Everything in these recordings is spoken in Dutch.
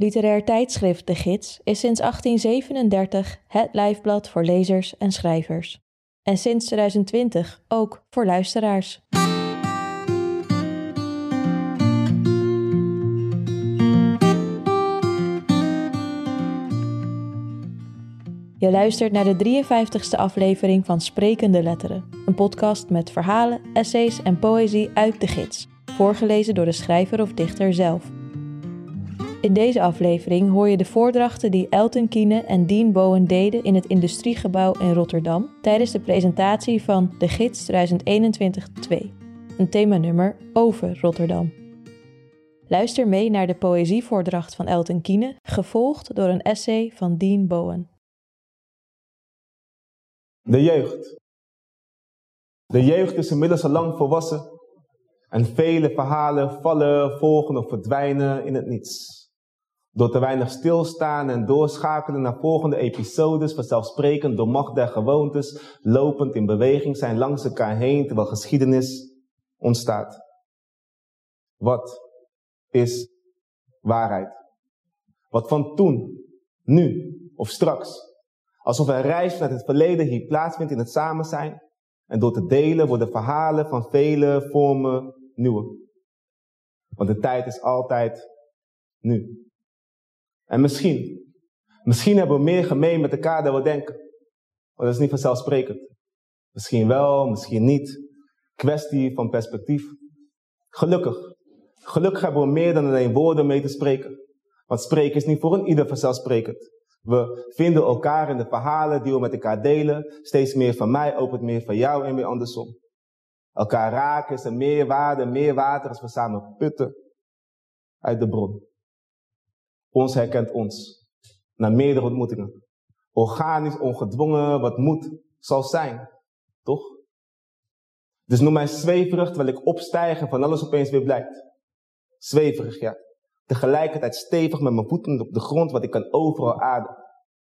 Literair tijdschrift De Gids is sinds 1837 het lijfblad voor lezers en schrijvers. En sinds 2020 ook voor luisteraars. Je luistert naar de 53ste aflevering van Sprekende Letteren, een podcast met verhalen, essays en poëzie uit de gids, voorgelezen door de schrijver of dichter zelf. In deze aflevering hoor je de voordrachten die Elton Kiene en Dean Bowen deden in het Industriegebouw in Rotterdam tijdens de presentatie van De Gids 2021-2, een themanummer over Rotterdam. Luister mee naar de poëzievoordracht van Elton Kiene, gevolgd door een essay van Dean Bowen. De jeugd. De jeugd is inmiddels al lang volwassen en vele verhalen vallen, volgen of verdwijnen in het niets. Door te weinig stilstaan en doorschakelen naar volgende episodes, vanzelfsprekend door macht der gewoontes, lopend in beweging zijn langs elkaar heen terwijl geschiedenis ontstaat. Wat is waarheid? Wat van toen, nu of straks? Alsof een reis vanuit het verleden hier plaatsvindt in het samen zijn. En door te delen worden verhalen van vele vormen nieuwe. Want de tijd is altijd nu. En misschien, misschien hebben we meer gemeen met elkaar dan we denken. Maar dat is niet vanzelfsprekend. Misschien wel, misschien niet. Kwestie van perspectief. Gelukkig. Gelukkig hebben we meer dan alleen woorden mee te spreken. Want spreken is niet voor een ieder vanzelfsprekend. We vinden elkaar in de verhalen die we met elkaar delen. Steeds meer van mij opent meer van jou en weer andersom. Elkaar raken is er meer waarde, meer water als we samen putten uit de bron. Ons herkent ons. Na meerdere ontmoetingen. Organisch, ongedwongen, wat moet, zal zijn. Toch? Dus noem mij zweverig terwijl ik opstijg en van alles opeens weer blijkt. Zweverig, ja. Tegelijkertijd stevig met mijn voeten op de grond, wat ik kan overal ademen.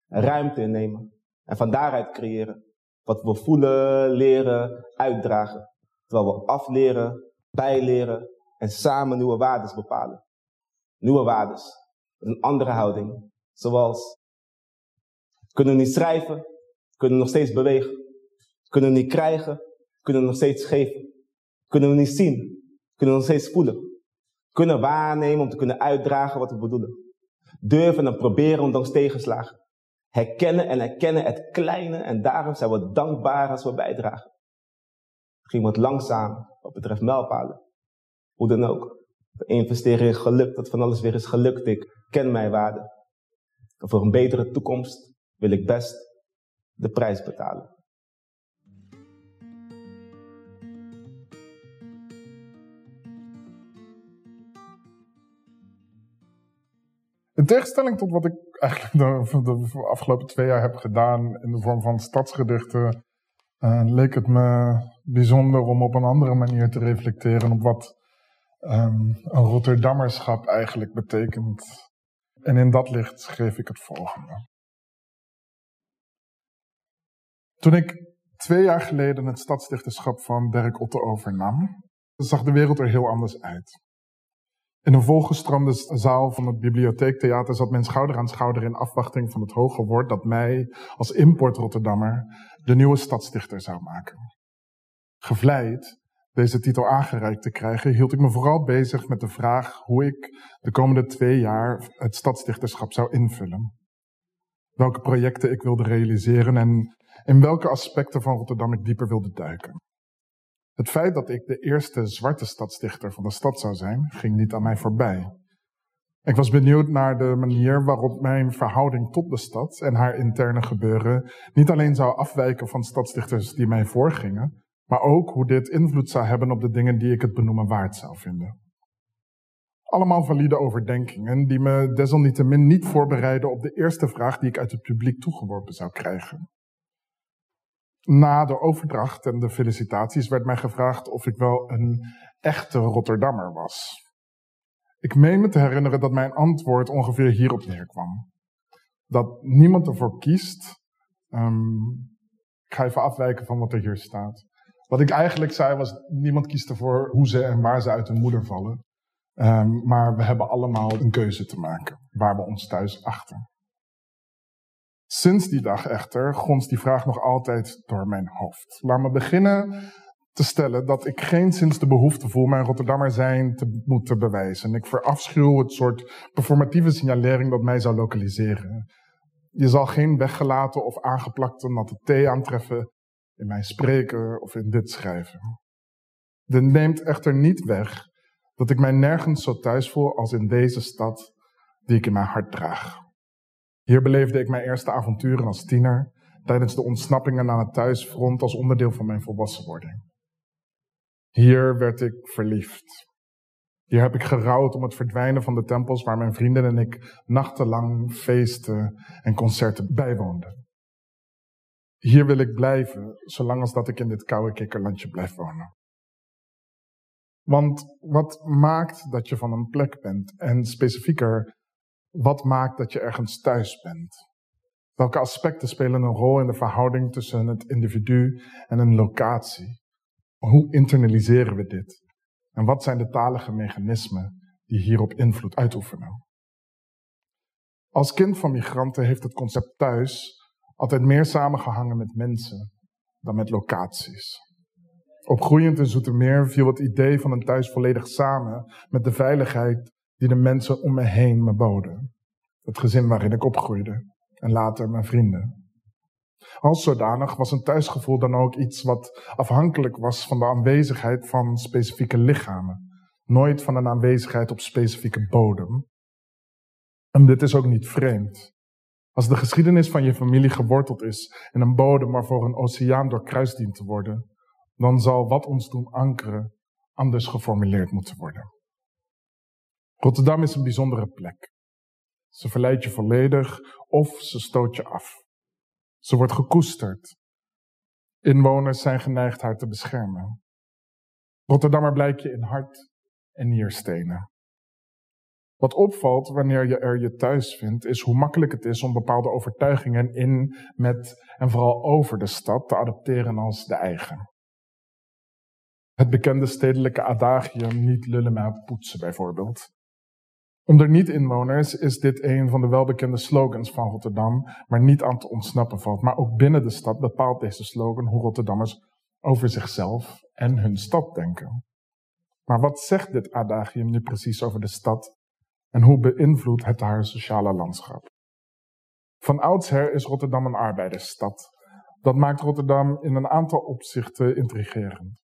Ruimte innemen. En van daaruit creëren. Wat we voelen, leren, uitdragen. Terwijl we afleren, bijleren en samen nieuwe waardes bepalen. Nieuwe waardes een andere houding. Zoals, kunnen niet schrijven, kunnen nog steeds bewegen. Kunnen niet krijgen, kunnen nog steeds geven. Kunnen we niet zien, kunnen nog steeds voelen. Kunnen waarnemen om te kunnen uitdragen wat we bedoelen. Durven en proberen ondanks tegenslagen. Herkennen en herkennen het kleine en daarom zijn we dankbaar als we bijdragen. Het ging wat langzaam wat betreft mijlpalen. Hoe dan ook. Investeren in geluk, dat van alles weer is gelukt. Ik ken mijn waarde. En voor een betere toekomst wil ik best de prijs betalen. In tegenstelling tot wat ik eigenlijk de, de, afgelopen twee jaar heb gedaan in de vorm van stadsgedichten, uh, leek het me bijzonder om op een andere manier te reflecteren op wat um, een Rotterdammerschap eigenlijk betekent. En in dat licht schreef ik het volgende. Toen ik twee jaar geleden het stadsdichterschap van Dirk Otto overnam, zag de wereld er heel anders uit. In een volgestroomde zaal van het bibliotheektheater zat men schouder aan schouder in afwachting van het hoge woord dat mij als import Rotterdammer de nieuwe stadsdichter zou maken. Gevleid deze titel aangereikt te krijgen, hield ik me vooral bezig met de vraag hoe ik de komende twee jaar het stadsdichterschap zou invullen. Welke projecten ik wilde realiseren en in welke aspecten van Rotterdam ik dieper wilde duiken. Het feit dat ik de eerste zwarte stadsdichter van de stad zou zijn, ging niet aan mij voorbij. Ik was benieuwd naar de manier waarop mijn verhouding tot de stad en haar interne gebeuren niet alleen zou afwijken van stadsdichters die mij voorgingen, maar ook hoe dit invloed zou hebben op de dingen die ik het benoemen waard zou vinden. Allemaal valide overdenkingen die me desalniettemin niet voorbereiden op de eerste vraag die ik uit het publiek toegeworpen zou krijgen. Na de overdracht en de felicitaties werd mij gevraagd of ik wel een echte Rotterdammer was. Ik meen me te herinneren dat mijn antwoord ongeveer hierop neerkwam. Dat niemand ervoor kiest. Um, ik ga even afwijken van wat er hier staat. Wat ik eigenlijk zei was, niemand kiest ervoor hoe ze en waar ze uit hun moeder vallen. Ehm, maar we hebben allemaal een keuze te maken waar we ons thuis achten. Sinds die dag echter gonst die vraag nog altijd door mijn hoofd. Laat me beginnen te stellen dat ik geen sinds de behoefte voel mijn Rotterdammer zijn te moeten bewijzen. Ik verafschuw het soort performatieve signalering dat mij zou lokaliseren. Je zal geen weggelaten of aangeplakte natte thee aantreffen in mijn spreken of in dit schrijven. Dit neemt echter niet weg dat ik mij nergens zo thuis voel als in deze stad die ik in mijn hart draag. Hier beleefde ik mijn eerste avonturen als tiener tijdens de ontsnappingen aan het thuisfront als onderdeel van mijn volwassenwording. Hier werd ik verliefd. Hier heb ik gerouwd om het verdwijnen van de tempels waar mijn vrienden en ik nachtenlang feesten en concerten bijwoonden. Hier wil ik blijven, zolang als dat ik in dit koude kikkerlandje blijf wonen. Want wat maakt dat je van een plek bent? En specifieker, wat maakt dat je ergens thuis bent? Welke aspecten spelen een rol in de verhouding tussen het individu en een locatie? Hoe internaliseren we dit? En wat zijn de talige mechanismen die hierop invloed uitoefenen? Als kind van migranten heeft het concept thuis altijd meer samengehangen met mensen dan met locaties. Opgroeiend in Zoetermeer viel het idee van een thuis volledig samen met de veiligheid die de mensen om me heen me boden. Het gezin waarin ik opgroeide en later mijn vrienden. Als zodanig was een thuisgevoel dan ook iets wat afhankelijk was van de aanwezigheid van specifieke lichamen, nooit van een aanwezigheid op specifieke bodem. En dit is ook niet vreemd. Als de geschiedenis van je familie geworteld is in een bodem waarvoor een oceaan doorkruist dient te worden, dan zal wat ons doen ankeren anders geformuleerd moeten worden. Rotterdam is een bijzondere plek. Ze verleidt je volledig of ze stoot je af. Ze wordt gekoesterd. Inwoners zijn geneigd haar te beschermen. Rotterdammer blijk je in hart en nierstenen. Wat opvalt wanneer je er je thuis vindt, is hoe makkelijk het is om bepaalde overtuigingen in, met en vooral over de stad te adopteren als de eigen. Het bekende stedelijke adagium niet lullen maar poetsen bijvoorbeeld. Onder niet-inwoners is dit een van de welbekende slogans van Rotterdam, maar niet aan te ontsnappen valt. Maar ook binnen de stad bepaalt deze slogan hoe Rotterdammers over zichzelf en hun stad denken. Maar wat zegt dit adagium nu precies over de stad en hoe beïnvloedt het haar sociale landschap? Van oudsher is Rotterdam een arbeidersstad. Dat maakt Rotterdam in een aantal opzichten intrigerend.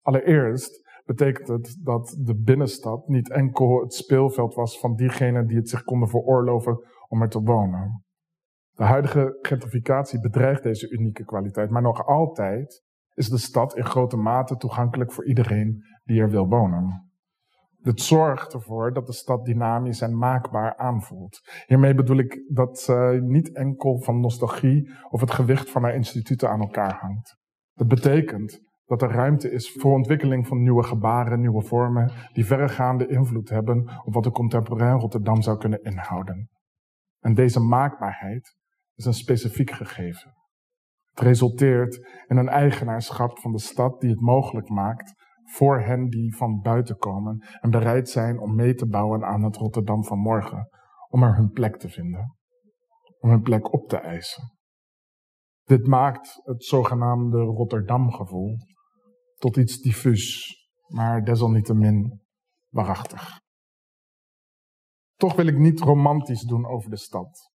Allereerst betekent het dat de binnenstad niet enkel het speelveld was van diegenen die het zich konden veroorloven om er te wonen. De huidige gentrificatie bedreigt deze unieke kwaliteit, maar nog altijd is de stad in grote mate toegankelijk voor iedereen die er wil wonen. Dit zorgt ervoor dat de stad dynamisch en maakbaar aanvoelt. Hiermee bedoel ik dat ze niet enkel van nostalgie of het gewicht van haar instituten aan elkaar hangt. Dat betekent dat er ruimte is voor ontwikkeling van nieuwe gebaren, nieuwe vormen, die verregaande invloed hebben op wat de contemporain Rotterdam zou kunnen inhouden. En deze maakbaarheid is een specifiek gegeven. Het resulteert in een eigenaarschap van de stad die het mogelijk maakt voor hen die van buiten komen en bereid zijn om mee te bouwen aan het Rotterdam van morgen, om er hun plek te vinden, om hun plek op te eisen. Dit maakt het zogenaamde Rotterdam-gevoel tot iets diffuus, maar desalniettemin waarachtig. Toch wil ik niet romantisch doen over de stad.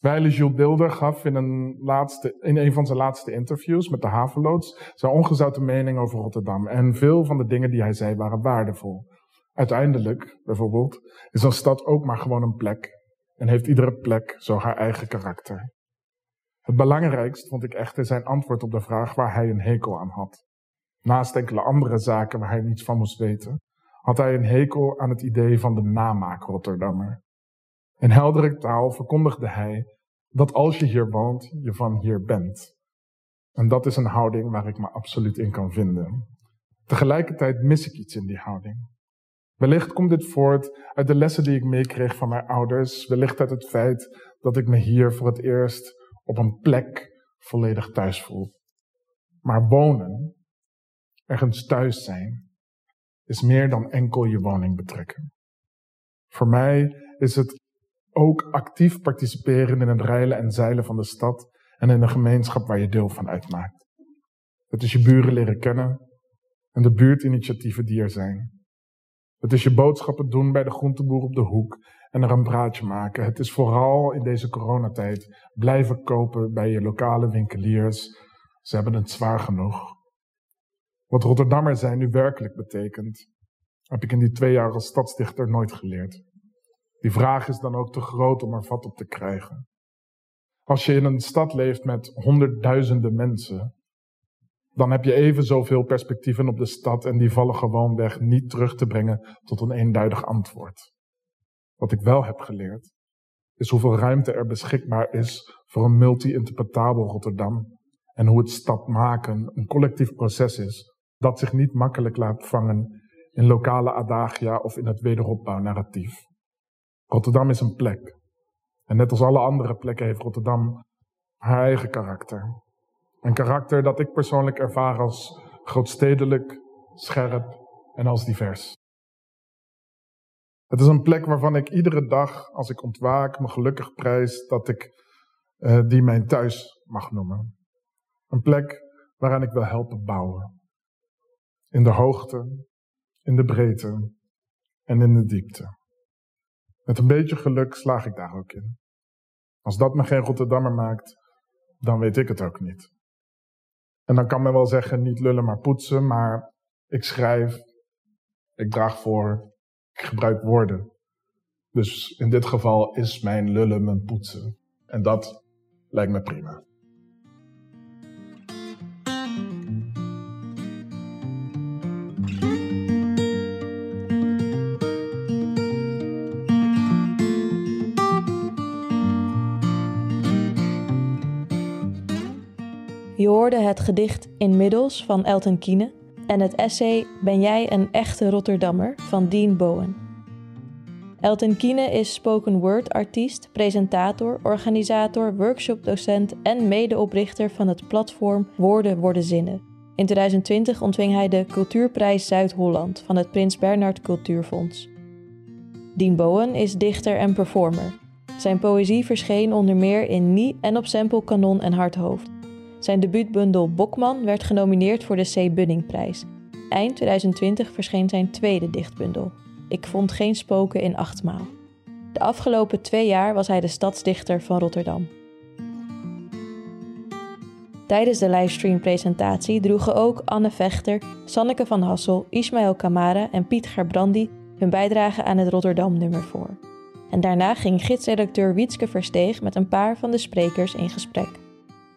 Weile Jules Dilder gaf in een, laatste, in van zijn laatste interviews met de havenloods zijn ongezouten mening over Rotterdam. En veel van de dingen die hij zei waren waardevol. Uiteindelijk, bijvoorbeeld, is een stad ook maar gewoon een plek. En heeft iedere plek zo haar eigen karakter. Het belangrijkst vond ik echter zijn antwoord op de vraag waar hij een hekel aan had. Naast enkele andere zaken waar hij niets van moest weten, had hij een hekel aan het idee van de namaak Rotterdammer. In heldere taal verkondigde hij dat als je hier woont, je van hier bent. En dat is een houding waar ik me absoluut in kan vinden. Tegelijkertijd mis ik iets in die houding. Wellicht komt dit voort uit de lessen die ik meekreeg van mijn ouders, wellicht uit het feit dat ik me hier voor het eerst op een plek volledig thuis voel. Maar wonen, ergens thuis zijn, is meer dan enkel je woning betrekken. Voor mij is het ook actief participeren in het reilen en zeilen van de stad en in een gemeenschap waar je deel van uitmaakt. Het is je buren leren kennen en de buurtinitiatieven die er zijn. Het is je boodschappen doen bij de groenteboer op de hoek en er een praatje maken. Het is vooral in deze coronatijd blijven kopen bij je lokale winkeliers. Ze hebben het zwaar genoeg. Wat Rotterdammer zijn nu werkelijk betekent, heb ik in die twee jaar als stadsdichter nooit geleerd. Die vraag is dan ook te groot om er vat op te krijgen. Als je in een stad leeft met honderdduizenden mensen, dan heb je even zoveel perspectieven op de stad en die vallen gewoonweg niet terug te brengen tot een eenduidig antwoord. Wat ik wel heb geleerd, is hoeveel ruimte er beschikbaar is voor een multi-interpretabel Rotterdam en hoe het stad maken een collectief proces is dat zich niet makkelijk laat vangen in lokale adagia of in het wederopbouwnarratief. Rotterdam is een plek. En net als alle andere plekken heeft Rotterdam haar eigen karakter. Een karakter dat ik persoonlijk ervaar als grootstedelijk, scherp en als divers. Het is een plek waarvan ik iedere dag, als ik ontwaak, me gelukkig prijs dat ik uh, die mijn thuis mag noemen. Een plek waaraan ik wil helpen bouwen. In de hoogte, in de breedte en in de diepte. Met een beetje geluk slaag ik daar ook in. Als dat me geen Rotterdammer maakt, dan weet ik het ook niet. En dan kan men wel zeggen, niet lullen maar poetsen, maar ik schrijf, ik draag voor, ik gebruik woorden. Dus in dit geval is mijn lullen mijn poetsen. En dat lijkt me prima. Je hoorde het gedicht Inmiddels van Elton Kiene en het essay Ben jij een echte Rotterdammer van Dean Bowen. Elton Kiene is spoken word artiest, presentator, organisator, workshopdocent en medeoprichter van het platform Woorden worden zinnen. In 2020 ontving hij de Cultuurprijs Zuid-Holland van het Prins Bernhard Cultuurfonds. Dean Bowen is dichter en performer. Zijn poëzie verscheen onder meer in Nie en op Sample Kanon en Harthoofd. Zijn debuutbundel Bokman werd genomineerd voor de C. Bunningprijs. Eind 2020 verscheen zijn tweede dichtbundel. Ik vond geen spoken in achtmaal. De afgelopen twee jaar was hij de stadsdichter van Rotterdam. Tijdens de livestream-presentatie droegen ook Anne Vechter, Sanneke van Hassel, Ismaël Kamara en Piet Gerbrandi hun bijdrage aan het Rotterdam-nummer voor. En daarna ging gidsredacteur Wietske Versteeg met een paar van de sprekers in gesprek.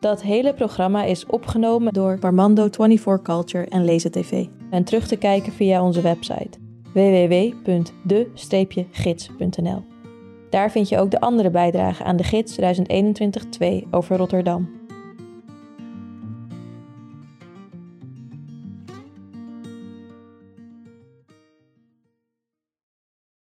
Dat hele programma is opgenomen door Armando 24 Culture en Lezen TV. En terug te kijken via onze website www.de-gids.nl. Daar vind je ook de andere bijdragen aan de gids 2021-2 over Rotterdam.